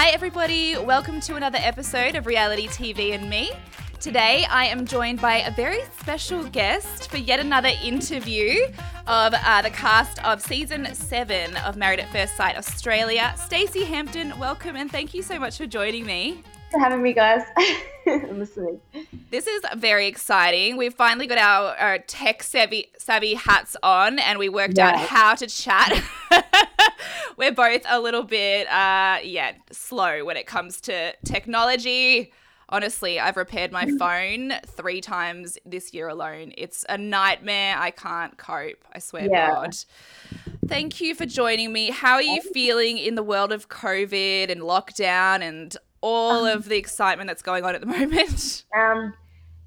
Hi, everybody. Welcome to another episode of Reality TV and Me. Today, I am joined by a very special guest for yet another interview of uh, the cast of season seven of Married at First Sight Australia. Stacey Hampton, welcome and thank you so much for joining me. for having me, guys. I'm listening. This is very exciting. We've finally got our, our tech savvy, savvy hats on and we worked out how to chat. We're both a little bit, uh, yeah, slow when it comes to technology. Honestly, I've repaired my phone three times this year alone. It's a nightmare. I can't cope. I swear Yeah. God. Thank you for joining me. How are you feeling in the world of COVID and lockdown and all Um, of the excitement that's going on at the moment? Um,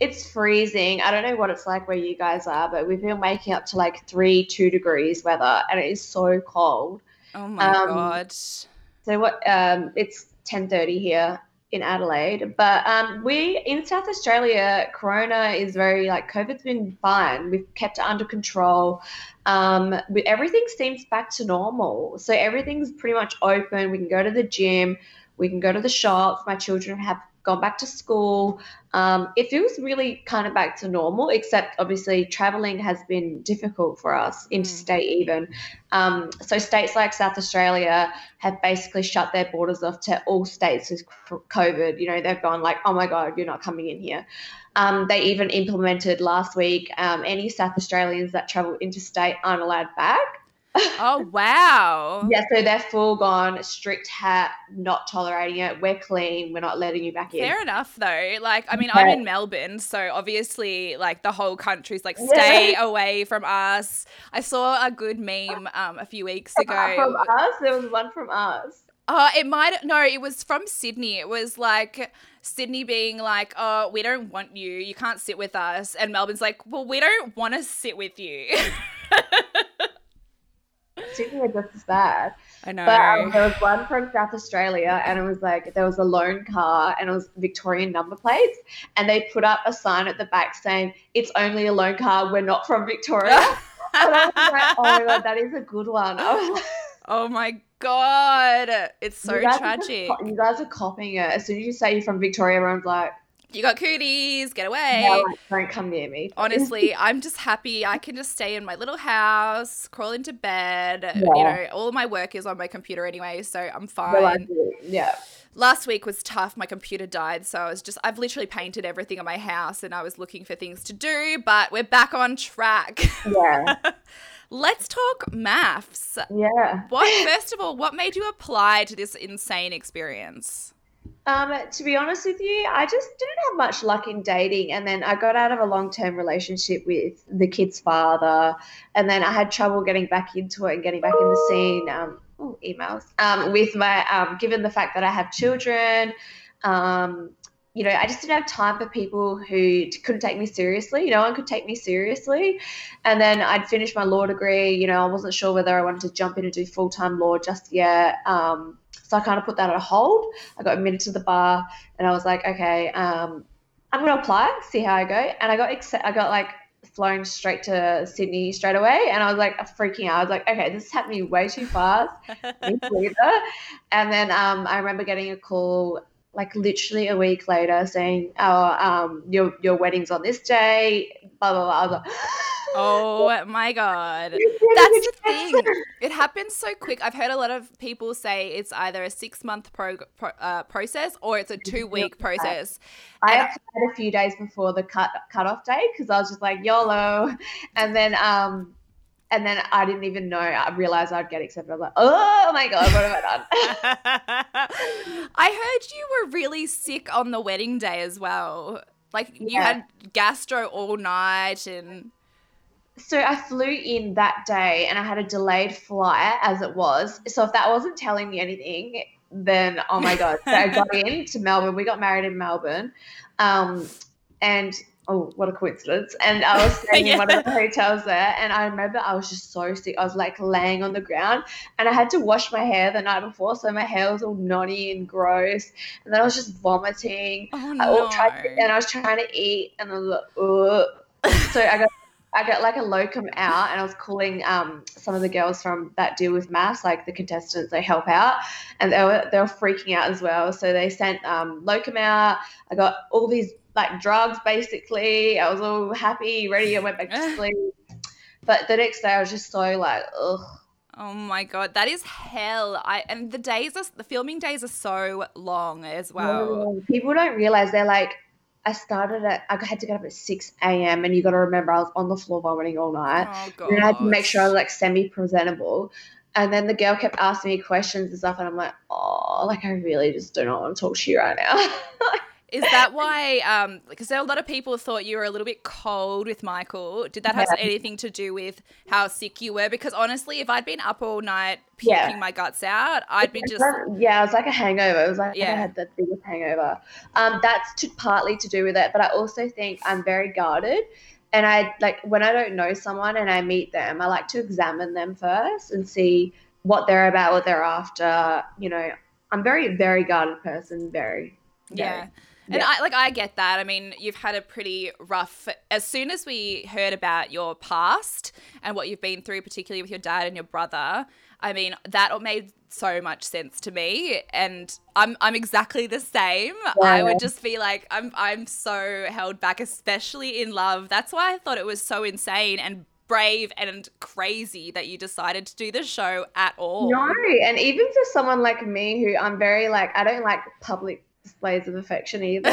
it's freezing. I don't know what it's like where you guys are, but we've been waking up to like three, two degrees weather, and it is so cold. Oh my Um, god. So what? Um, it's ten thirty here in Adelaide, but um, we in South Australia, Corona is very like COVID's been fine. We've kept it under control. Um, we, everything seems back to normal. So everything's pretty much open. We can go to the gym. We can go to the shops. My children have gone back to school. Um, it feels really kind of back to normal, except obviously traveling has been difficult for us, interstate even. Um, so states like South Australia have basically shut their borders off to all states with COVID. You know, they've gone like, oh my God, you're not coming in here. Um, they even implemented last week um, any South Australians that travel interstate aren't allowed back. Oh wow. Yeah, so they're full gone, strict hat, not tolerating it. We're clean. We're not letting you back in. Fair enough though. Like I mean I'm in Melbourne, so obviously like the whole country's like stay away from us. I saw a good meme um a few weeks ago. From us, there was one from us. Uh it might no, it was from Sydney. It was like Sydney being like, "Oh, we don't want you. You can't sit with us." And Melbourne's like, "Well, we don't want to sit with you." Sydney are just as bad. I know. But um, there was one from South Australia, and it was like there was a loan car, and it was Victorian number plates, and they put up a sign at the back saying, "It's only a loan car. We're not from Victoria." and I was like, "Oh my god, that is a good one." I was like, oh my god. It's so "You just tragic. you guys are copying it. As soon as you say you're from Victoria, everyone's like, You got cooties, get away. "No, don't come near me." Honestly, I'm just happy I can just stay in my little house, crawl into bed. You know, all my work is on my computer anyway, so I'm fine. Yeah. Last week was tough. My computer died, so I was just, I've literally painted everything in my house and I was looking for things to do, but we're back on track. Yeah. Let's talk MAFS. Yeah. What, first of all, what made you apply to this insane experience? Um, to be honest with you, I just didn't have much luck in dating, and then I got out of a long-term relationship with the kid's father, and then I had trouble getting back into it and getting back in the scene. Um, oh, emails. Um, with my um, given the fact that I have children, um, you know, I just didn't have time for people who couldn't take me seriously. No one could take me seriously. And then I'd finished my law degree. You know, I wasn't sure whether I wanted to jump in and do full time law just yet. Um, so I kind of put that on hold. I got admitted to the bar, and I was like, okay, um, I'm gonna apply, see how I go. And I got accept- I got like flown straight to Sydney straight away, and I was like freaking out. I was like, okay, this is happening way too fast. I need to leave it. And then um, I remember getting a call like literally a week later saying, "Oh, um, your your wedding's on this day." Blah blah blah. I was like, Oh my god. That's the thing. It happens so quick. I've heard a lot of people say it's either a six month pro- pro- uh, process or it's a two week process. I And- applied a few days before the cut cutoff day because I was just like YOLO, and then um, and then I didn't even know. I realized I'd get accepted. I was like, oh my god, what have I done? I heard you were really sick on the wedding day as well. Like you had gastro all night and so I flew in that day, and I had a delayed flight as it was. So if that wasn't telling me anything, then oh my god! So I got in to Melbourne. We got married in Melbourne, um, and oh, what a coincidence! And I was staying in one of the hotels there, and I remember I was just so sick. I was like laying on the ground, and I had to wash my hair the night before, so my hair was all knotty and gross. And then I was just vomiting. oh I all tried to, and I was trying to eat, and I was like, Ugh. so I got I got like a locum out, and I was calling um, some of the girls from that deal with MAFS, like the contestants they help out, and they were they were freaking out as well. So they sent um, locum out. I got all these like drugs basically. I was all happy, ready. I went back to sleep. But the next day, I was just so like, ugh. Oh my god, that is hell! I and the days are the filming days are so long as well. People don't realize they're like I started at I had to get up at six a.m. and you got to remember I was on the floor vomiting all night. Oh and I had to make sure I was like semi presentable. And then the girl kept asking me questions and stuff, and I'm like, oh, like I really just do not want to talk to you right now. Is that why? Um, because are a lot of people thought you were a little bit cold with Michael. Did that have yeah. anything to do with how sick you were? Because honestly, if I'd been up all night puking yeah. my guts out, I'd be just yeah. It was like a hangover. It was like yeah. I had the biggest hangover. Um, that's to, partly to do with it, but I also think I'm very guarded. And I like when I don't know someone and I meet them, I like to examine them first and see what they're about, what they're after. You know, I'm very, very guarded person. Very, very. yeah. And yeah. I like I get that. I mean, you've had a pretty rough as soon as we heard about your past and what you've been through, particularly with your dad and your brother, I mean, that made so much sense to me and I'm I'm exactly the same. Yeah. I would just be like I'm I'm so held back especially in love. That's why I thought it was so insane and brave and crazy that you decided to do the show at all. No, and even for someone like me who I'm very like I don't like public displays of affection either.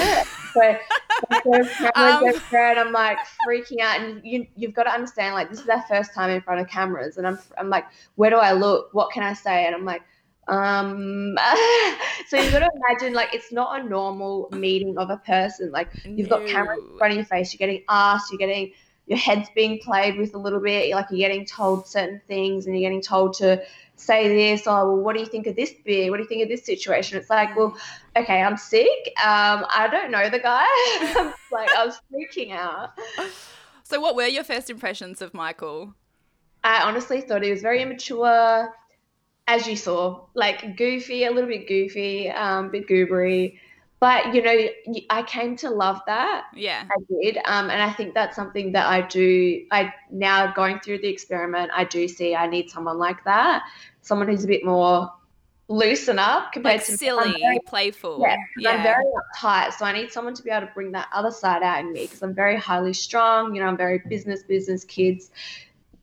so um, and I'm like freaking out, and you you've got to understand like this is our first time in front of cameras, and I'm I'm like, where do I look? What can I say? And I'm like. Um, so you've got to imagine like it's not a normal meeting of a person. Like you've got cameras in front of your face, you're getting asked, you're getting your head's being played with a little bit. Like you're getting told certain things, and you're getting told to say this oh well what do you think of this beer? What do you think of this situation? It's like well okay i'm sick. Um, i don't know the guy. Like i was freaking out. So what were your first impressions of michael? I honestly thought he was very immature as you saw like goofy a little bit goofy um, a bit goobery but you know i came to love that yeah i did um, and i think that's something that i do i now going through the experiment i do see i need someone like that someone who's a bit more loosen up compared like to silly, very, playful. Yeah, yeah, I'm very uptight, so I need someone to be able to bring that other side out in me because I'm very highly strong. You know, I'm very business, business, kids.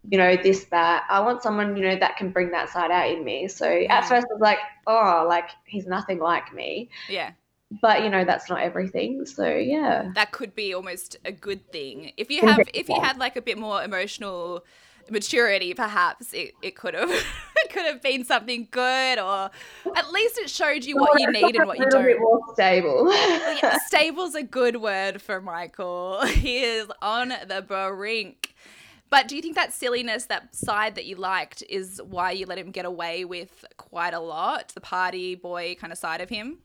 You know, this, that. I want someone, you know, that can bring that side out in me. So yeah. at first I was like, oh, like he's nothing like me. Yeah but you know that's not everything so yeah. That could be almost a good thing. If you have if you had like a bit more emotional maturity perhaps it, it could have it could have been something good or at least it showed you what you need and what you don't. more stable. Yeah, stable's a good word for michael. He is on the brink. But do you think that silliness that side that you liked is why you let him get away with quite a lot the party boy kind of side of him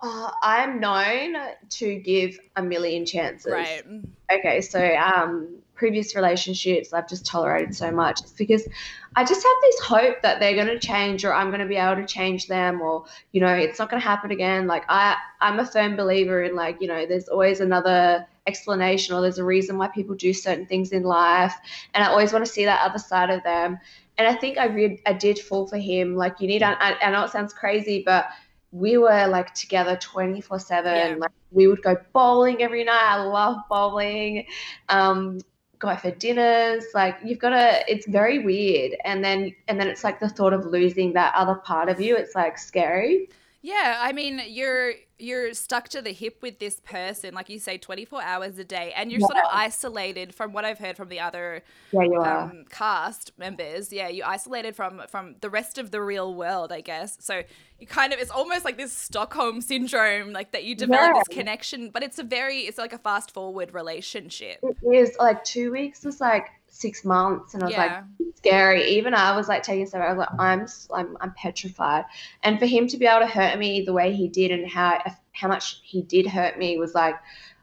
uh, I'm known to give a million chances. Right. Okay, so um, previous relationships I've just tolerated so much. It's because I just have this hope that they're going to change or I'm going to be able to change them or, you know, it's not going to happen again. Like I, I'm a firm believer in like, you know, there's always another explanation or there's a reason why people do certain things in life. And I always want to see that other side of them. And I think I, re- I did fall for him. Like you need, I, I know it sounds crazy, but we were like together 24 7 like we would go bowling every night. I love bowling. Um go out for dinners. Like you've got to it's very weird. And then and then it's like the thought of losing that other part of you. It's like scary. Yeah i mean you're you're stuck to the hip with this person, like you say, 24 hours a day, and you're yeah. sort of isolated from what I've heard from the other yeah, um, cast members. Yeah, you're isolated from from the rest of the real world, I guess. So you kind of it's almost like this Stockholm syndrome, like that you develop yeah. this connection, but it's a very it's like a fast forward relationship. It is like two weeks was like six months, and I was yeah. like scary. Even I was like taking a step. I was like, I'm, I'm, I'm petrified. And for him to be able to hurt me the way he did, and how how much he did hurt me, was like,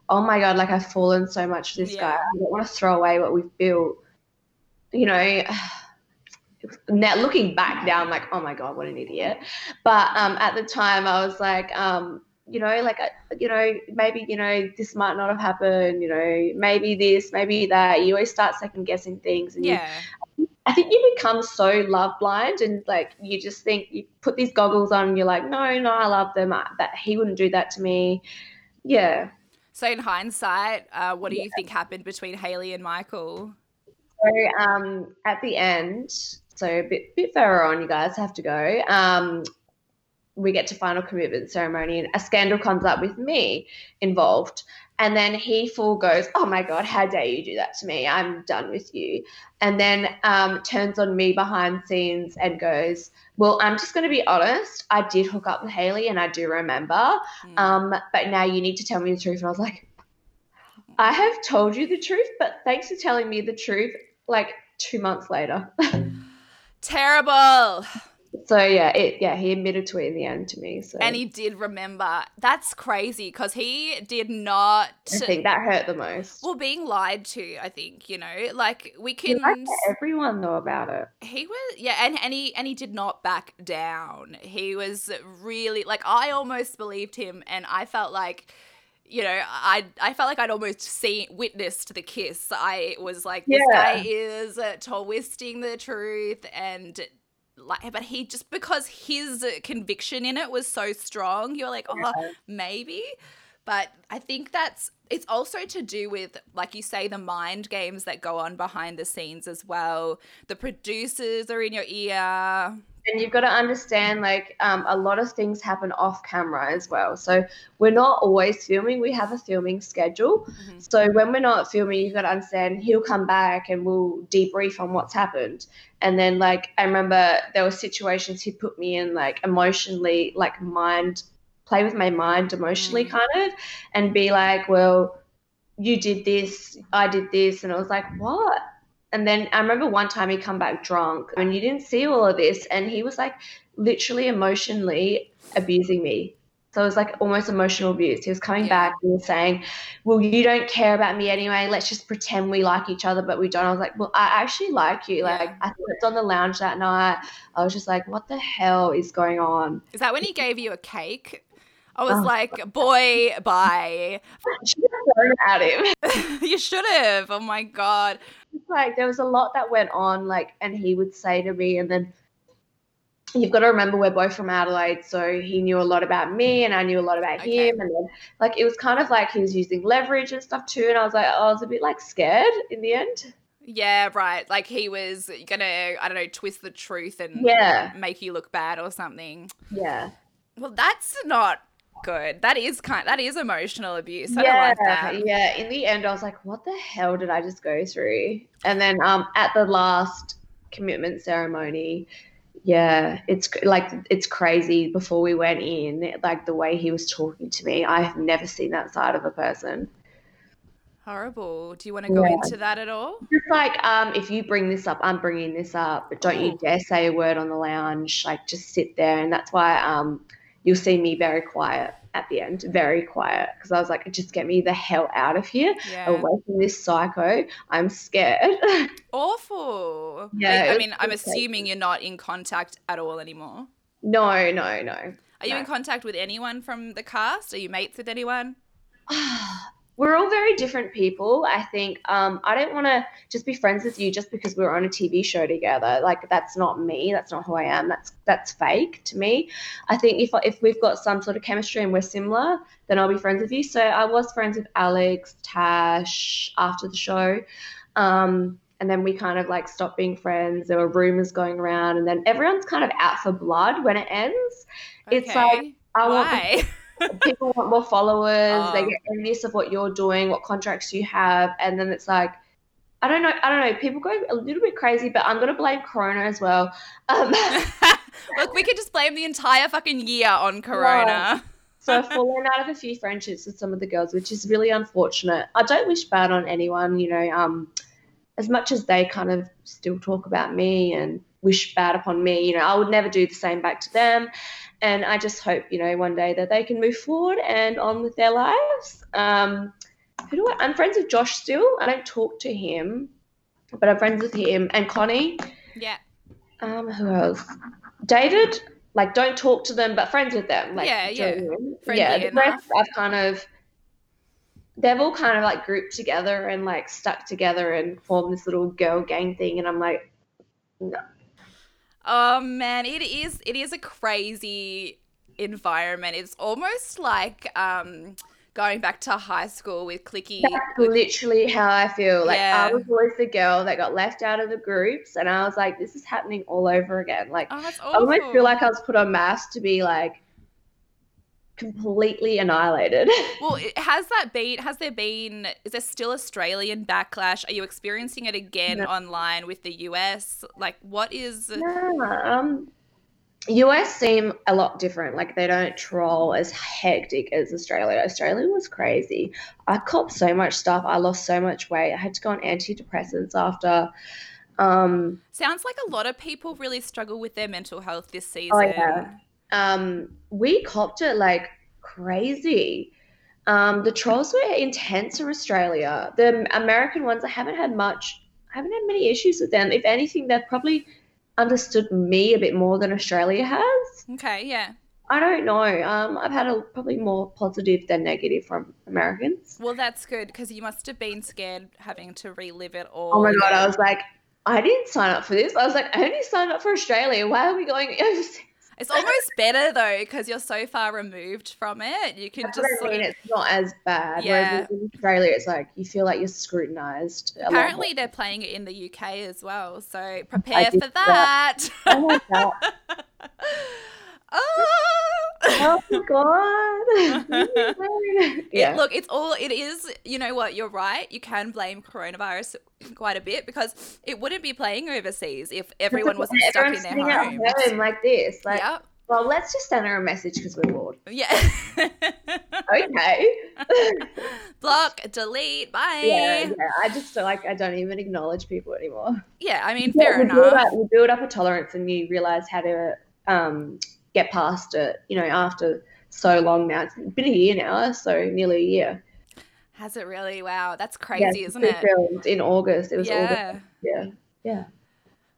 oh my god, like I've fallen so much for this yeah. guy. I don't want to throw away what we've built. You know. Now looking back now, I'm like, oh my god, what an idiot. But um, at the time, I was like, um, you know, like, uh, you know, maybe, you know, this might not have happened, you know, maybe this, maybe that. You always start second guessing things. And Yeah. you, I think you become so love blind and like you just think you put these goggles on and you're like, no, no, I love them. I, that he wouldn't do that to me. Yeah. So in hindsight, uh, what do you think happened between Hayley and Michael? So um, at the end, so a bit, bit further on, you guys have to go. Um, we get to final commitment ceremony, and a scandal comes up with me involved. And then he full goes, "Oh my god, how dare you do that to me? I'm done with you." And then um, turns on me behind scenes and goes, "Well, I'm just going to be honest. I did hook up with Hayley, and I do remember. Mm. Um, but now you need to tell me the truth." And I was like, "I have told you the truth, but thanks for telling me the truth." Like two months later. Terrible. So yeah, it yeah he admitted to it in the end to me. So And he did remember. That's crazy because he did not. I think that hurt the most. Well, being lied to, I think you know, like we can. everyone though about it. He was yeah, and and he and he did not back down. He was really like I almost believed him, and I felt like. You know, I I felt like I'd almost seen witnessed the kiss. I was like, this Yeah. guy is uh, twisting the truth, and like, but he just because his conviction in it was so strong, you're like, oh, maybe. But I think that's it's also to do with, like you say, the mind games that go on behind the scenes as well. The producers are in your ear. And you've got to understand, like, um, a lot of things happen off camera as well. So we're not always filming. We have a filming schedule. Mhm. So when we're not filming, you've got to understand he'll come back and we'll debrief on what's happened. And then, like, I remember there were situations he put me in, like, emotionally, like, mind, play with my mind emotionally, Mm. kind of, and be like, well, you did this, I did this. And I was like, what? And then I remember one time he come back drunk and you didn't see all of this. And he was like literally emotionally abusing me. So it was like almost emotional abuse. He was coming Yeah. back and was saying, Well, you don't care about me anyway. Let's just pretend we like each other, but we don't. I was like, Well, I actually like you. Like, Yeah. I slept on the lounge that night. I was just like, What the hell is going on? Is that when he gave you a cake? I was Oh. like, boy, bye. She was thrown at him. you should have. Oh my god. Like there was a lot that went on, like, and he would say to me, and then you've got to remember we're both from Adelaide, so he knew a lot about me, and I knew a lot about Okay. him, and then like it was kind of like he was using leverage and stuff too, and I was like, oh, I was a bit like scared in the end. Yeah, right. Like he was gonna, I don't know, twist the truth and Yeah, make you look bad or something. yeah, Well, that's not good. That is kind. That is emotional abuse. I yeah, don't like that. yeah. In the end, I was like, what the hell did I just go through? And then um, at the last commitment ceremony. Yeah, it's like it's crazy. Before we went in, like the way he was talking to me, I have never seen that side of a person. Horrible. Do you want to go Yeah. into that at all? Just like, um, if you bring this up, I'm bringing this up, but don't you dare say a word on the lounge. Like, just sit there, and that's why um, you'll see me very quiet at the end, very quiet, because I was like, just get me the hell out of here, Yeah. away from this psycho. I'm scared. Awful. Yeah, I, I mean, I'm assuming you're not in contact at all anymore. no, no, no. Are you No. in contact with anyone from the cast? Are you mates with anyone? we're all very different people. I think um, I don't want to just be friends with you just because we're on a TV show together. Like that's not me. That's not who I am. That's that's fake to me. I think if if we've got some sort of chemistry and we're similar, then I'll be friends with you. So I was friends with Alex, Tash after the show. Um, and then we kind of like stopped being friends. There were rumors going around, and then everyone's kind of out for blood when it ends. It's like, Okay. I want Why? people want more followers. They Oh. get envious of what you're doing, what contracts you have, and then it's like, I don't know. I don't know. People go a little bit crazy, but I'm gonna blame Corona as well. Um, Look, we could just blame the entire fucking year on Corona. so I've fallen out of a few friendships with some of the girls, which is really unfortunate. I don't wish bad on anyone. You know, um, as much as they kind of still talk about me and wish bad upon me, you know, I would never do the same back to them. And I just hope, you know, one day that they can move forward and on with their lives. Um, who do I? I'm friends with Josh still. I don't talk to him, but I'm friends with him and Connie. Yeah. Um, who else? David. like don't talk to them, but friends with them. Like Yeah, yeah. Yeah. The rest I've kind of they've all kind of like grouped together and like stuck together and formed this little girl gang thing, and I'm like, no. Oh man, it is it is a crazy environment. It's almost like um going back to high school with clicky That's literally how I feel. Like Yeah. I was always the girl that got left out of the groups, and I was like, this is happening all over again. Like Oh, I almost feel like I was put on MAFS to be like completely annihilated. Well, has that been? Has there been? Is there still Australian backlash? Are you experiencing it again No. online with the US? Like, what is? Yeah, um, US seem a lot different. Like they don't troll as hectic as Australia. Australia was crazy. I copped so much stuff. I lost so much weight. I had to go on antidepressants after. Um, Sounds like a lot of people really struggle with their mental health this season. Oh, yeah. Um, we copped it like crazy. Um, the trolls were intense in Australia. The American ones, I haven't had much. I haven't had many issues with them. If anything, they've probably understood me a bit more than Australia has. Okay, yeah. I don't know. Um, I've had a, probably more positive than negative from Americans. Well, that's good because you must have been scared having to relive it all. Oh my god, I was like, I didn't sign up for this. I was like, I only signed up for Australia. Why are we going overseas? It's almost better though because you're so far removed from it. You can That's just I mean. of- It's not as bad. Yeah. Whereas in Australia, it's like you feel like you're scrutinized. a lot more. Apparently, they're playing it in the UK as well, so prepare for that. Oh my god. Oh. Oh my god. yeah. It, look, it's all it is. You know what? You're right. You can blame coronavirus quite a bit because it wouldn't be playing overseas if everyone wasn't stuck in their at home like this. Like, Yep. well, let's just send her a message because we're bored. Yeah. Okay. Block, delete, bye. yeah, yeah. I just like I don't even acknowledge people anymore. Yeah, I mean, Yeah, fair Build enough. up, we build up a tolerance and you realize how to um, get past it, you know, after so long now. It's been a year now, so nearly a year. Has it really? Wow, that's Yeah, crazy, isn't it? filmed in August. It was August. Yeah. Yeah.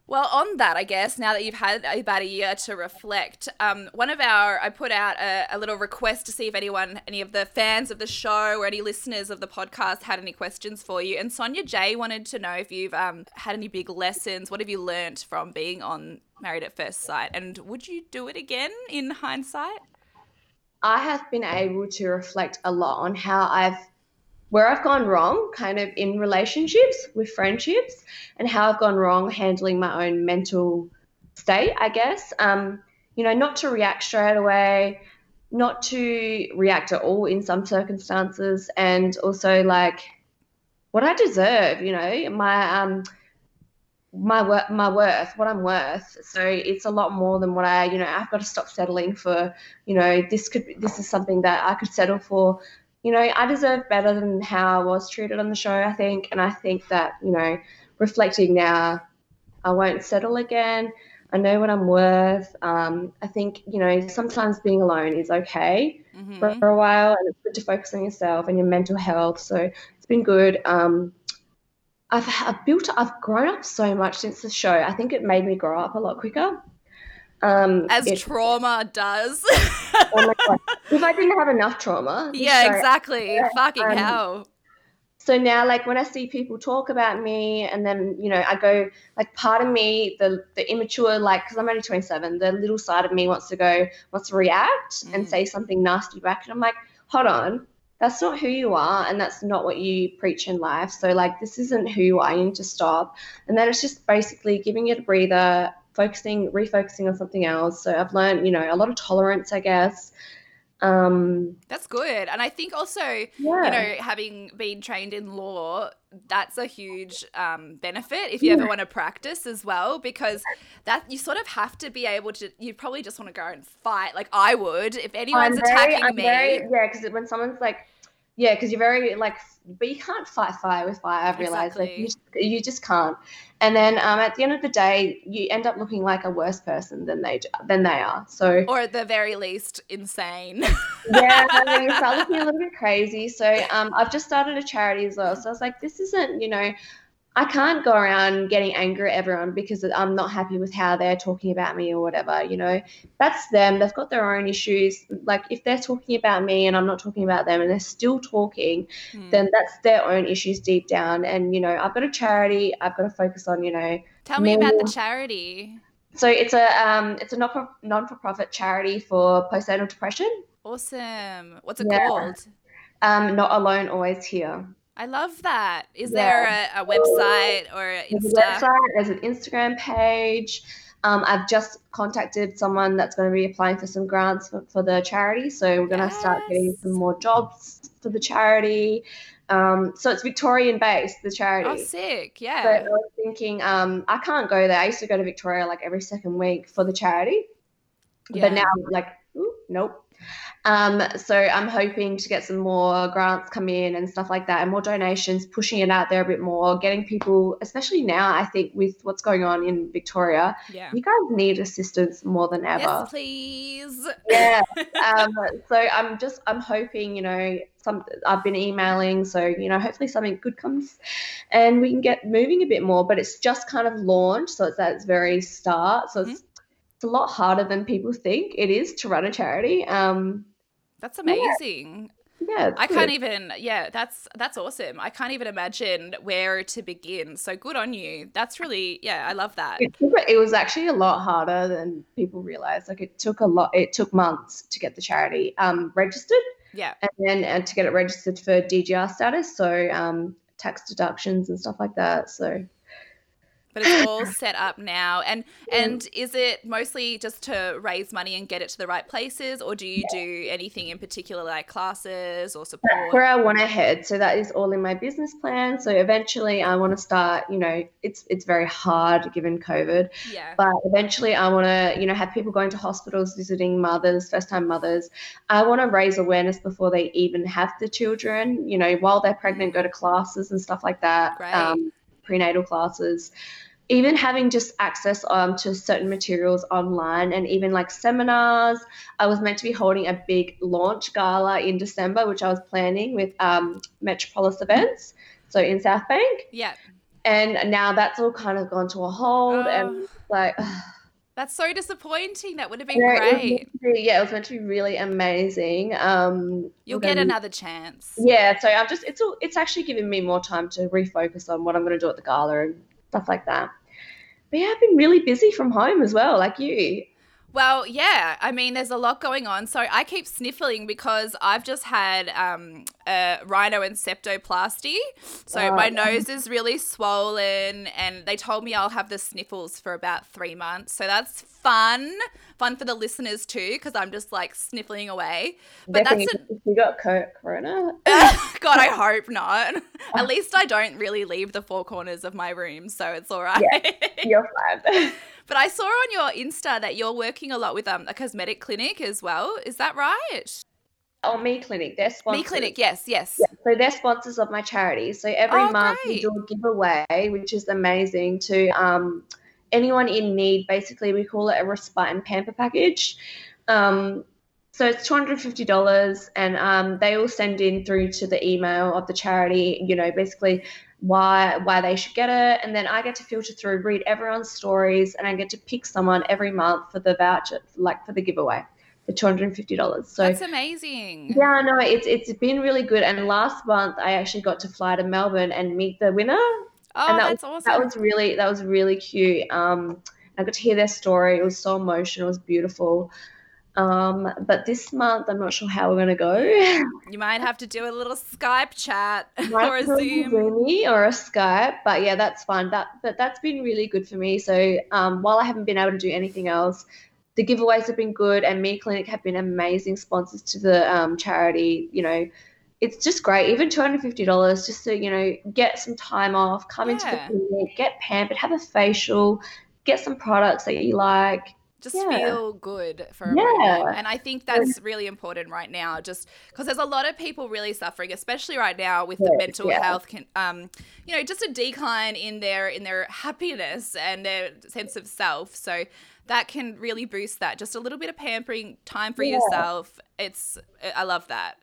Well, on that, I guess now that you've had about a year to reflect, um, one of our I put out a, a little request to see if anyone, any of the fans of the show or any listeners of the podcast had any questions for you. And Sonia J wanted to know if you've um, had any big lessons. What have you learnt from being on Married at First Sight, and would you do it again in hindsight? I have been able to reflect a lot on how I've where I've gone wrong kind of in relationships with friendships and how I've gone wrong handling my own mental state, I guess. Um, you know, not to react straight away, not to react at all in some circumstances, and also like what I deserve, you know, my um my worth, my worth, what I'm worth. So it's a lot more than what I, you know, I've got to stop settling for, you know, this could, this is something that I could settle for. You know, I deserve better than how I was treated on the show, I think. And I think that, you know, reflecting now, I won't settle again. I know what I'm worth. Um, I think, you know, sometimes being alone is okay hmm for, for a while and it's good to focus on yourself and your mental health. So it's been good. Um, I've, I've built, I've grown up so much since the show. I think it made me grow up a lot quicker. Um, As it- trauma does. oh my God. if I didn't have enough trauma, yeah, show- exactly. Fucking um, hell. so now like when i see people talk about me and then you know i go like part of me the the immature like because i'm only 27 the little side of me wants to go wants to react and Mm. say something nasty back and i'm like hold on that's not who you are and that's not what you preach in life so like this isn't who you are you need to stop and then it's just basically giving it a breather focusing refocusing on something else so i've learned you know a lot of tolerance i guess um That's good. And I think also, yeah you know, having been trained in law, that's a huge um, benefit if you ever want to practice as well, because that you sort of have to be able to. You probably just want to go and fight, like I would if anyone's very- attacking I'm me. very- yeah, because when someone's like, yeah, because you're very like, but you can't fight fire with fire. I've realized like, you, just, you just can't. And then um, at the end of the day, you end up looking like a worse person than they than they are. So or at the very least, insane. yeah, and then you start looking a little bit crazy. So um, I've just started a charity as well. So I was like, this isn't, you know, I can't go around getting angry at everyone because I'm not happy with how they're talking about me or whatever. You know, that's them. They've got their own issues. Like if they're talking about me and I'm not talking about them and they're still talking, mm. then that's their own issues deep down. And you know, I've got a charity. I've got to focus on. You know, tell me about the charity. So it's a um, it's a non non for profit charity for postnatal depression. Awesome. What's it yeah. called? Um, not alone, always here. I love that. Is yeah. there a, a, website or Insta? There's a website. There's an Instagram page. Um, I've just contacted someone that's going to be applying for some grants for, for the charity. So we're going to yes. start getting some more jobs for the charity. Um, so it's Victorian based, the charity. Oh, sick! Yeah. So I was thinking, um, I can't go there. I used to go to Victoria like every second week for the charity, yeah. but now like, ooh, nope. Um, so I'm hoping to get some more grants come in and stuff like that, and more donations, pushing it out there a bit more, getting people, especially now, I think with what's going on in Victoria, yeah. you guys need assistance more than ever. Yes, please. Yeah. um, so I'm just, I'm hoping, you know, some I've been emailing, so you know, hopefully something good comes, and we can get moving a bit more. But it's just kind of launched, so it's at its very start, so mm-hmm. it's it's a lot harder than people think it is to run a charity. Um, that's amazing. Yeah. yeah I can't even yeah, that's that's awesome. I can't even imagine where to begin. So good on you. That's really yeah, I love that. It, it was actually a lot harder than people realize. Like it took a lot it took months to get the charity um registered. Yeah. And then and to get it registered for DGR status, so um tax deductions and stuff like that. So but it's all set up now. And and is it mostly just to raise money and get it to the right places, or do you yeah. do anything in particular like classes or support? That's where I want to head. So that is all in my business plan. So eventually, I want to start. You know, it's it's very hard given COVID. Yeah. But eventually, I want to you know have people going to hospitals, visiting mothers, first time mothers. I want to raise awareness before they even have the children. You know, while they're pregnant, go to classes and stuff like that. Great. Um, prenatal classes even having just access um, to certain materials online and even like seminars. I was meant to be holding a big launch gala in December, which I was planning with um, Metropolis Events, so in South Bank. Yeah. And now that's all kind of gone to a hold, and oh. like. That's so disappointing. That would have been yeah, great. It yeah, it was meant to be really amazing. Um, You'll get another chance. Yeah, so I'm just it's all, it's actually giving me more time to refocus on what I'm going to do at the gala and stuff like that. But yeah, I've been really busy from home as well, like you. Well, yeah. I mean, there's a lot going on. So I keep sniffling because I've just had um, a rhinoseptoplasty. So oh, my nose is really swollen, and they told me I'll have the sniffles for about three months. So that's fun. Fun for the listeners too, because I'm just like sniffling away. But that's a... you got corona. God, I hope not. At least I don't really leave the four corners of my room, so it's all right. Yeah, you're fine. But I saw on your Insta that you're working a lot with um, a cosmetic clinic as well. Is that right? Oh, Me Clinic. They're sponsors. Me Clinic, yes, yes. Yeah, so they're sponsors of my charity. So every oh, month great. we do a giveaway, which is amazing to um, anyone in need. Basically, we call it a respite and pamper package. Um, so it's two hundred fifty dollars, and um, they will send in through to the email of the charity. You know, basically why why they should get it. And then i get to filter through read everyone's stories and i get to pick someone every month for the voucher like for the giveaway the $250 so that's amazing. Yeah no it's it's been really good. And last month i actually got to fly to melbourne and meet the winner. Oh and that that's was, awesome. that was really that was really cute. Um i got to hear their story. It was so emotional. It was beautiful um, but this month, I'm not sure how we're going to go. You might have to do a little Skype chat or a Zoom. or a Skype. But yeah, that's fun. That but that's been really good for me. So um, while I haven't been able to do anything else, the giveaways have been good, and Me Clinic have been amazing sponsors to the um, charity. You know, it's just great. Even two hundred fifty dollars just to you know get some time off, come yeah. into the clinic, get pampered, have a facial, get some products that you like just yeah. feel good for a yeah. moment. And I think that's really important right now, just because there's a lot of people really suffering, especially right now with the mental yeah. health, um, you know, just a decline in their in their happiness and their sense of self. So that can really boost that. Just a little bit of pampering time for yourself. It's I love that.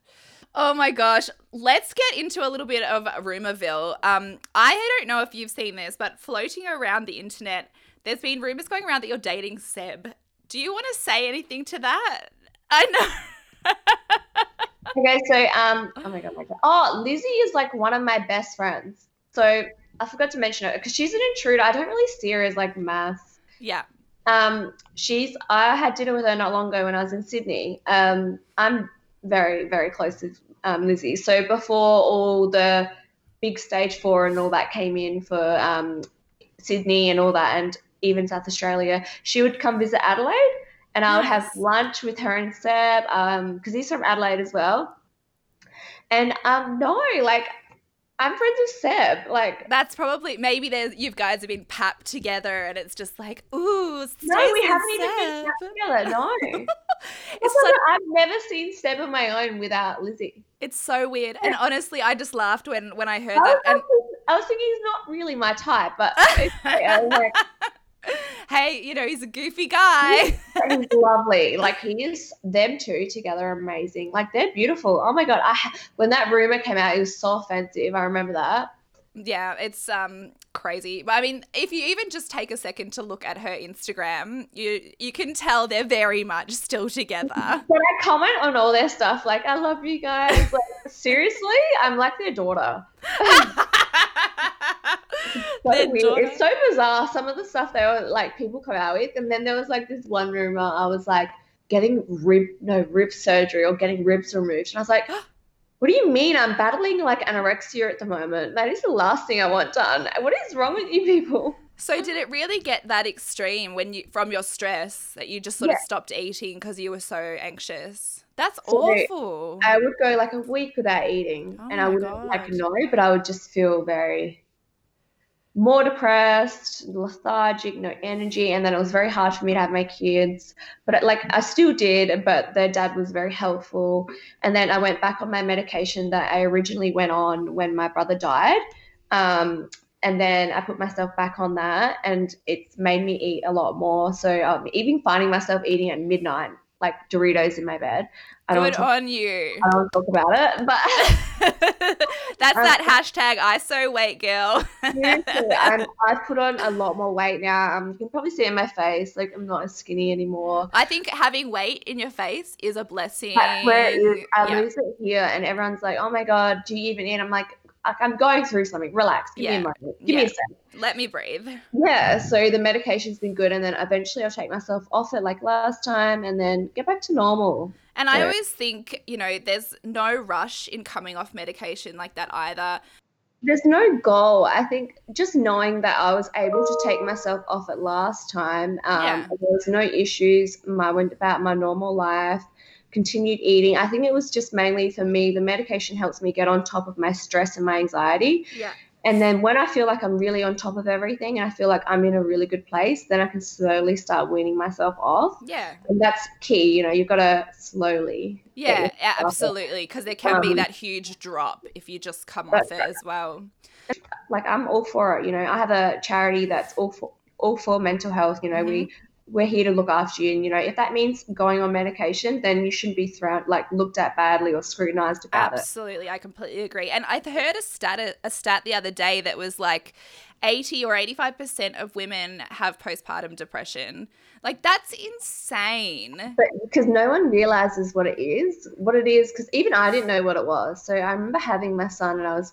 Oh my gosh. Let's get into a little bit of rumorville. Um, I don't know if you've seen this, but floating around the internet, there's been rumors going around that you're dating Seb. Do you want to say anything to that? I know. okay, so um, oh my god, my god. Oh, Lizzie is like one of my best friends. So I forgot to mention it because she's an intruder. I don't really see her as like MAFS. Yeah. Um, she's. I had dinner with her not long ago when I was in Sydney. Um, I'm very very close with um, Lizzie. So before all the big stage four and all that came in for um, Sydney and all that, and even South Australia, she would come visit Adelaide, and I would have lunch with her and Seb because um, he's from Adelaide as well. And um, no, like I'm friends with Seb. Like that's probably maybe there's you guys have been papped together, and it's just like ooh. No, we haven't Seb. even been together. No, it's so, I've never seen Seb on my own without Lizzie. It's so weird, and honestly, I just laughed when when I heard I that. And I was thinking he's not really my type, but hey, you know, he's a goofy guy. he's lovely. Like he is them two together amazing. Like they're beautiful. Oh my god, I when that rumor came out, it was so offensive. I remember that. Yeah, it's um crazy. But I mean, if you even just take a second to look at her Instagram, you you can tell they're very much still together. I comment on all their stuff, like I love you guys, like seriously, I'm like their daughter. so it's so bizarre. Some of the stuff they were like people come out with, and then there was like this one rumor. I was like getting rib no rib surgery or getting ribs removed, and I was like. What do you mean? I'm battling like anorexia at the moment. That is the last thing I want done. What is wrong with you people? So did it really get that extreme when you from your stress that you just sort yeah. of stopped eating because you were so anxious? That's awful. I would go like a week without eating, oh and I wouldn't God. like no, but I would just feel very more depressed, lethargic, no energy, and then it was very hard for me to have my kids. But like I still did, but their dad was very helpful. And then I went back on my medication that I originally went on when my brother died. Um, and then I put myself back on that, and it's made me eat a lot more. So I'm even finding myself eating at midnight, like Doritos in my bed. I Good talk, on you. I don't talk about it, but that's um, that hashtag I so weight girl. and I've put on a lot more weight now. Um, you can probably see in my face, like I'm not as skinny anymore. I think having weight in your face is a blessing. That's where it is. I yeah. lose it here, and everyone's like, "Oh my god, do you even eat?" I'm like, I'm going through something. Relax. Give yeah. me a moment. Give yeah. me a second. Let me breathe. Yeah. So the medication's been good, and then eventually I'll take myself off it like last time, and then get back to normal. And I always think, you know, there's no rush in coming off medication like that either. There's no goal. I think just knowing that I was able to take myself off it last time, um, yeah. there was no issues. I went about my normal life, continued eating. I think it was just mainly for me, the medication helps me get on top of my stress and my anxiety. Yeah. And then when I feel like I'm really on top of everything and I feel like I'm in a really good place, then I can slowly start weaning myself off. Yeah. And that's key. You know, you've got to slowly. Yeah, yeah absolutely. Because there can um, be that huge drop if you just come off it as well. Like, I'm all for it. You know, I have a charity that's all for, all for mental health. You know, mm-hmm. we we're here to look after you. And, you know, if that means going on medication, then you shouldn't be thrown, like, looked at badly or scrutinized about Absolutely, it. Absolutely. I completely agree. And I heard a stat, a stat the other day that was like 80 or 85% of women have postpartum depression. Like, that's insane. But because no one realizes what it is, what it is, because even I didn't know what it was. So I remember having my son and I was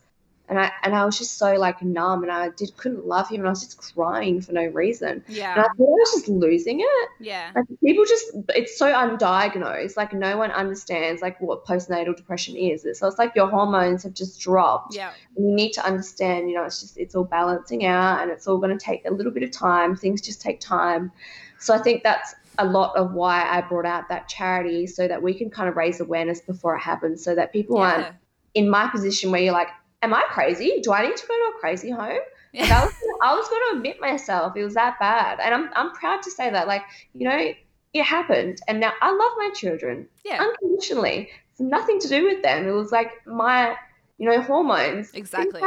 and I and I was just so like numb and I did couldn't love him and I was just crying for no reason. Yeah. And I thought I was just losing it. Yeah. Like people just it's so undiagnosed. Like no one understands like what postnatal depression is. So it's like your hormones have just dropped. Yeah. And you need to understand, you know, it's just it's all balancing out and it's all gonna take a little bit of time. Things just take time. So I think that's a lot of why I brought out that charity so that we can kind of raise awareness before it happens so that people yeah. aren't in my position where you're like, am I crazy? Do I need to go to a crazy home? Yeah. Like I was, I was going to admit myself it was that bad, and I'm I'm proud to say that. Like you know, it happened, and now I love my children yeah. unconditionally. It's nothing to do with them. It was like my you know hormones exactly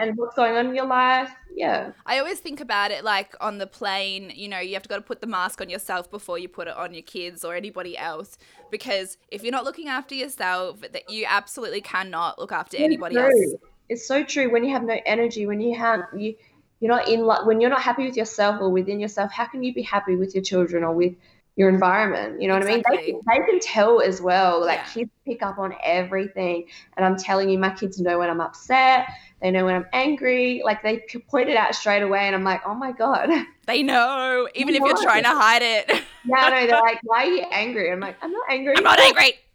and what's going on in your life. yeah. I always think about it like on the plane, you know, you have to go to put the mask on yourself before you put it on your kids or anybody else because if you're not looking after yourself, that you absolutely cannot look after anybody else. It's so true. When you have no energy, when you have you you're not in like when you're not happy with yourself or within yourself, how can you be happy with your children or with your environment? You know what I mean? They, can- they can tell as well. Like Yeah. kids pick up on everything. And I'm telling you, my kids know when I'm upset. They know when I'm angry. Like they point it out straight away, and I'm like, oh my god. They know, even if you're trying to hide it. Yeah, no, they're like, why are you angry? I'm like, I'm not angry. I'm not angry.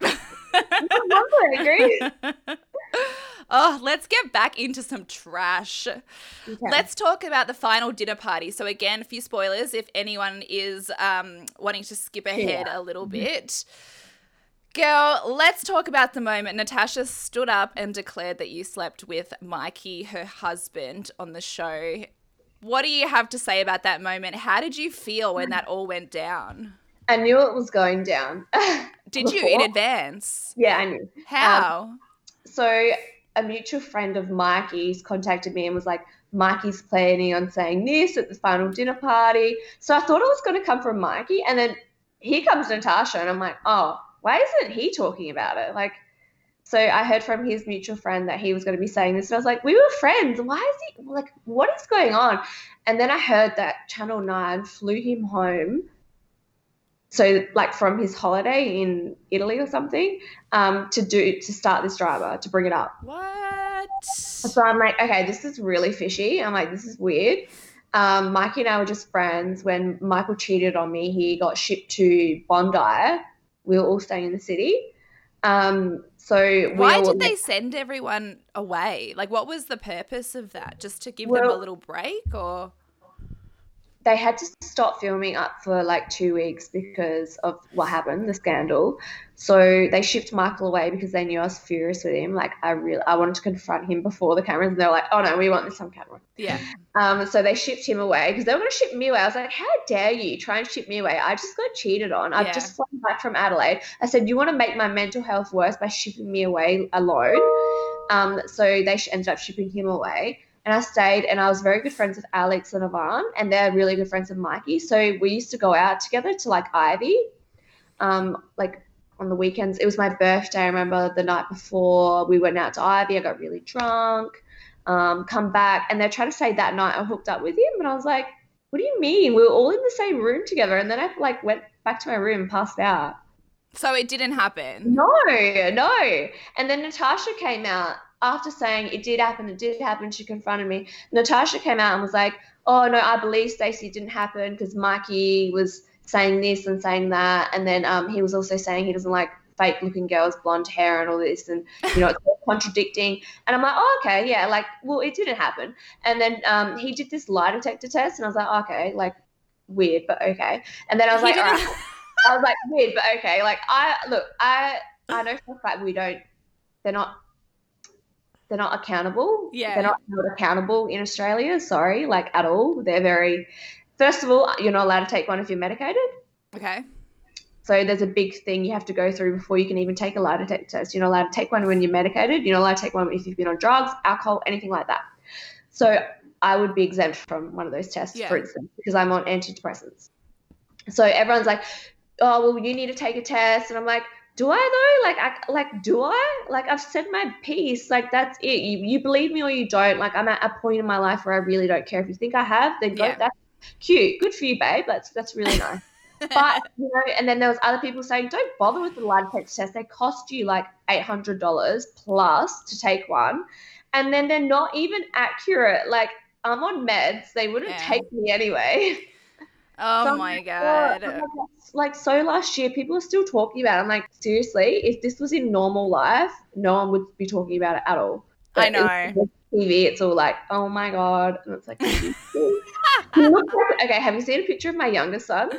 I'm not angry. oh, let's get back into some trash. Okay. Let's talk about the final dinner party. So again, a few spoilers if anyone is um, wanting to skip ahead a little bit. Girl, let's talk about the moment Natasha stood up and declared that you slept with Mikey, her husband, on the show. What do you have to say about that moment? How did you feel when that all went down? I knew it was going down. Did you in advance? Yeah, I knew. How? so a mutual friend of Mikey's contacted me and was like, Mikey's planning on saying this at the final dinner party. So I thought it was going to come from Mikey. And then here comes Natasha. And I'm like, oh, why isn't he talking about it? Like, so I heard from his mutual friend that he was going to be saying this. And I was like, we were friends. Why is he, like, what is going on? And then I heard that Channel 9 flew him home. So, like, from his holiday in Italy or something, um, to do to start this drama to bring it up. what? So I'm like, okay, this is really fishy. I'm like, this is weird. Um, Mikey and I were just friends. When Michael cheated on me, he got shipped to Bondi. We were all staying in the city. Um, so we Why all did they send everyone away? Like, what was the purpose of that? Just to give them a little break, or they had to stop filming up for like two weeks because of what happened, the scandal. So they shipped Michael away because they knew I was furious with him. Like I really, I wanted to confront him before the cameras, and they were like, "Oh no, we want this on camera." yeah, Um, so they shipped him away because they were going to ship me away. I was like, how dare you try and ship me away? I just got cheated on. I've Yeah. just flown back from Adelaide. I said, you want to make my mental health worse by shipping me away alone? Um, so they ended up shipping him away. And I stayed and I was very good friends with Alex and Ivan, and they're really good friends with Mikey. So we used to go out together to like Ivy, um, like on the weekends. It was my birthday. I remember the night before we went out to Ivy. I got really drunk um, come back. And they tried to say that night I hooked up with him. And I was like, what do you mean? We were all in the same room together. And then I like went back to my room and passed out. so it didn't happen. No, no. And then Natasha came out after saying it did happen, it did happen. She confronted me. Natasha came out and was like, oh, no, I believe Stacey didn't happen because Mikey was saying this and saying that. And then um, he was also saying he doesn't like fake looking girls, blonde hair, and all this. And, you know, it's contradicting. And I'm like, oh, okay, yeah, like, well, it didn't happen. And then um, he did this lie detector test, and I was like, okay, like, weird, but okay. And then I was He like, all right. I was like, weird, but okay. Like, I look, I I know for a fact we don't. They're not. They're not accountable. Yeah. They're not held accountable in Australia. Sorry, like at all. They're very. First of all, you're not allowed to take one if you're medicated. Okay. So there's a big thing you have to go through before you can even take a lie detector test. You're not allowed to take one when you're medicated. You're not allowed to take one if you've been on drugs, alcohol, anything like that. So I would be exempt from one of those tests, for instance, because I'm on antidepressants. So everyone's like, "Oh, well, you need to take a test," and I'm like, "Do I though? Like, I, like, do I? Like, I've said my piece. Like, that's it. You, you believe me or you don't. Like, I'm at a point in my life where I really don't care. If you think I have, then go. Yeah. That's cute. Good for you, babe. That's that's really nice." but you know, and then there was other people saying, "Don't bother with the detector test. They cost you like eight hundred dollars plus to take one, and then they're not even accurate. Like I'm on meds; they wouldn't Yeah. take me anyway." oh So my god. "Oh, like, so, last year people are still talking about. It. I'm like, seriously, if this was in normal life, no one would be talking about it at all. I know. TV, it's all like, oh my god, and it's like. He looks like- okay, have you seen a picture of my younger son?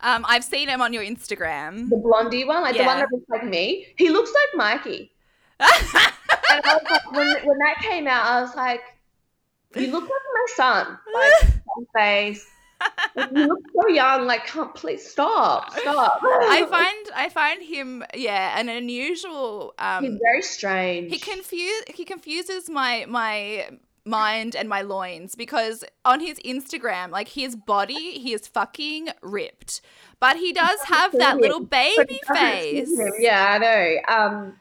Um, I've seen him on your Instagram. the blondie one, like the one that looks like me. He looks like Mikey. And I was like, when, when that came out, I was like, you look like my son. Like, face. You look so young. Like, can't please stop. Stop. I find I find him yeah an unusual. He's Um, very strange. he confuse he confuses my my mind and my loins because on his Instagram, like his body, he is fucking ripped. But he does have that little baby face. Yeah, I know. Um,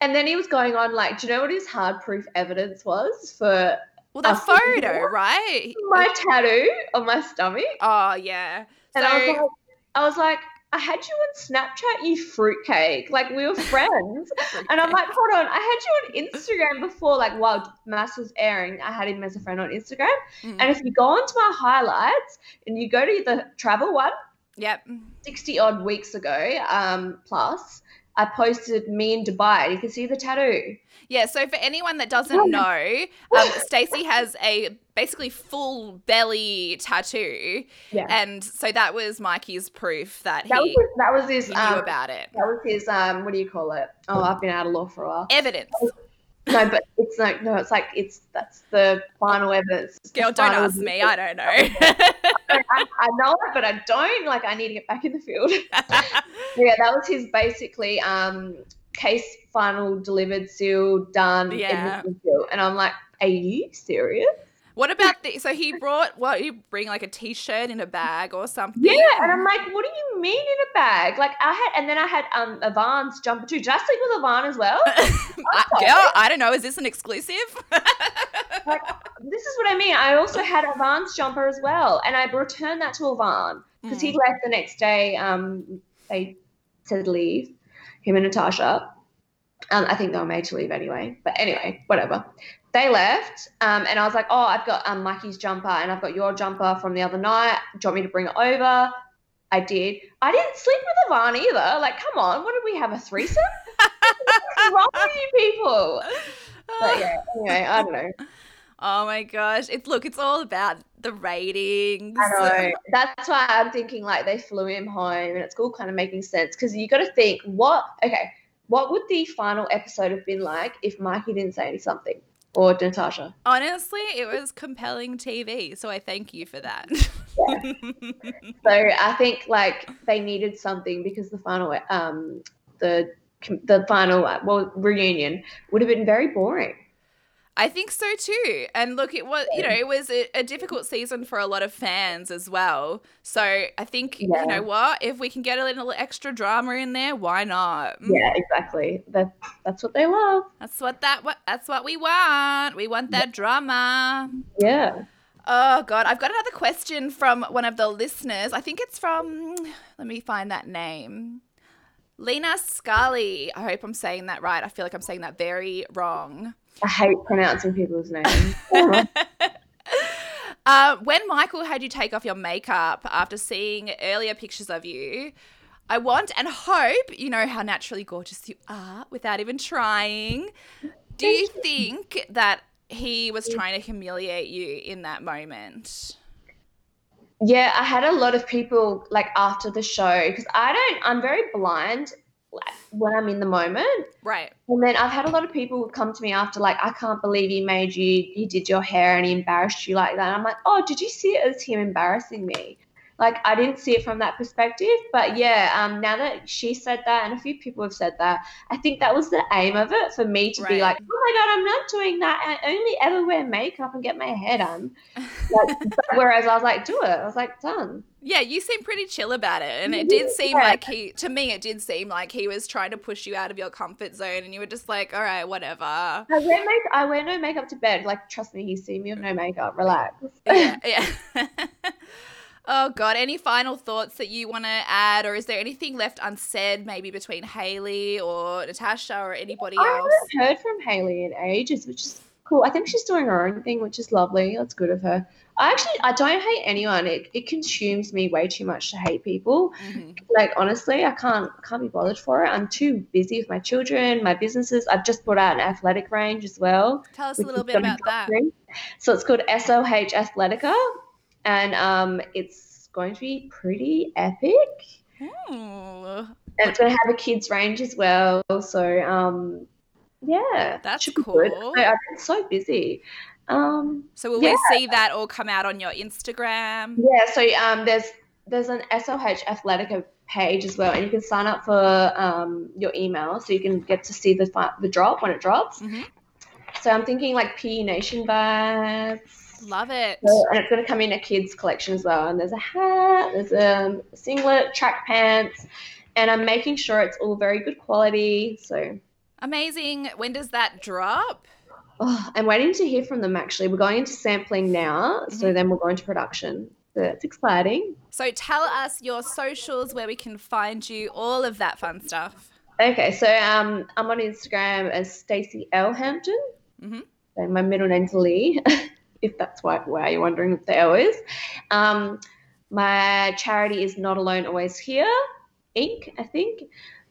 and then he was going on like, do you know what his hard proof evidence was for Well, that photo, right? my tattoo on my stomach? Oh, yeah. And I was like, I was like, I had you on Snapchat, you fruitcake. Like we were friends. And I'm like, hold on, I had you on Instagram before, like while MAFS was airing, I had him as a friend on Instagram. Mm. And if you go onto my highlights and you go to the travel one, Yep. 60 odd weeks ago, um, plus, I posted me in Dubai you can see the tattoo. Yeah, so for anyone that doesn't know, um, Stacey has a basically full belly tattoo. Yeah. And so that was Mikey's proof that That was he, his, that was his knew um, about it. that was his um what do you call it? Oh, I've been out of law for a while. Evidence. No, but it's like no, it's like it's that's the final evidence. It's Girl, don't ask me. I don't know. I, I know it, but I don't. Like, I need to get back in the field. yeah, that was his basically um case final delivered, sealed, done, Yeah. sealed. And I'm like, are you serious? what about the? So he brought what? You bring like a T-shirt in a bag or something? Yeah, and I'm like, what do you mean in a bag? Like, I had, and then I had um Ivan's jumper too. Did I sleep with Ivan as well? I, girl, I don't know. Is this an exclusive? like, this is what I mean. I also had Ivan's jumper as well, and I returned that to Ivan because he left the next day. Um, they said leave him and Natasha. Um, I think they were made to leave anyway. But anyway, whatever. They left, um, and I was like, "Oh, I've got um, Mikey's jumper, and I've got your jumper from the other night. Do you want me to bring it over?" I did. I didn't sleep with Ivan either. Like, come on, what did we have a threesome? What's wrong with you people? But yeah, anyway, I don't know. Oh my gosh! It's look, it's all about the ratings. I know. That's why I'm thinking like they flew him home, and it's all kind of making sense because you got to think what. Okay, what would the final episode have been like if Mikey didn't say something or Natasha? Honestly, it was compelling TV, so I thank you for that. So I think like they needed something because the final, um, the the final uh, well reunion would have been very boring. I think so too. And look, it was you know it was a, a difficult season for a lot of fans as well. So I think Yeah. you know what, if we can get a little extra drama in there, why not? Mm. Yeah, exactly. That that's what they love. That's what that what that's what we want. We want that drama. Yeah. Oh god, I've got another question from one of the listeners. I think it's from let me find that name. Lena Scully. I hope I'm saying that right. I feel like I'm saying that very wrong. I hate pronouncing people's names. Uh, when Michael had you take off your makeup after seeing earlier pictures of you, I want and hope you know how naturally gorgeous you are without even trying. Do you think that he was trying to humiliate you in that moment? Yeah, I had a lot of people like after the show because I don't. I'm very blind when I'm in the moment, Right. and then I've had a lot of people come to me after like, I can't believe he made you. He did your hair and he embarrassed you like that. And I'm like, oh, did you see it as him embarrassing me? Like I didn't see it from that perspective, but yeah. Um, now that she said that, and a few people have said that, I think that was the aim of it for me to be like, oh my god, I'm not doing that. I only ever wear makeup and get my hair done. Like, whereas I was like, do it. I was like, done. Yeah, you seem pretty chill about it. And it did seem like he, to me, it did seem like he was trying to push you out of your comfort zone and you were just like, all right, whatever. I wear make I wear no makeup to bed. Like, trust me, he's seen me with no makeup. Relax. yeah, yeah. oh God, any final thoughts that you want to add, or is there anything left unsaid, maybe between Hayley or Natasha or anybody I else? I haven't heard from Hayley in ages, which is cool. I think she's doing her own thing, which is lovely. That's good of her. I actually I don't hate anyone. It, it consumes me way too much to hate people. Mhm. Like honestly, I can't can't be bothered for it. I'm too busy with my children, my businesses. I've just brought out an athletic range as well. Tell us a little bit about that. So it's called SOH Athletica, and um, it's going to be pretty epic. Ooh. And it's going to have a kids range as well. So um, yeah, That's cool. I, I've been so busy. Um, So will Yeah. we see that all come out on your Instagram? yeah, so um, there's there's an SOH Athletica page as well, and you can sign up for um, your email so you can get to see the the drop when it drops. Mhm. So I'm thinking like PE Nation vibes. Love it. So, and it's going to come in a kids collection as well. And there's a hat, there's a singlet, track pants, and I'm making sure it's all very good quality. So Amazing. When does that drop? oh, I'm waiting to hear from them. Actually, we're going into sampling now, so then we'll go into production. So that's exciting. So tell us your socials where we can find you, all of that fun stuff. Okay, so um, I'm on Instagram as Stacey L Hampton. Mhm. So my middle name's Lee, if that's why, why you're wondering what the L is. Um, my charity is Not Alone Always Here, Inc. I think,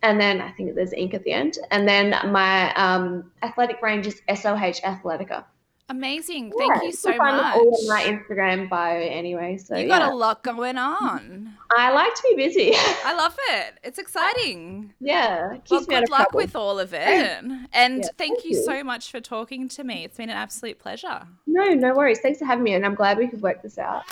and then I think there's ink at the end, and then my um, athletic range is SOH Athletica. Amazing. Thank Yeah, you so much. All in my Instagram bio anyway. So You yeah. got a lot going on. I like to be busy. I love it. It's exciting. yeah, keeps Well, good luck trouble. with all of it. And Yeah, thank thank you you. so much for talking to me. It's been an absolute pleasure. No, no worries. Thanks for having me, and I'm glad we could work this out.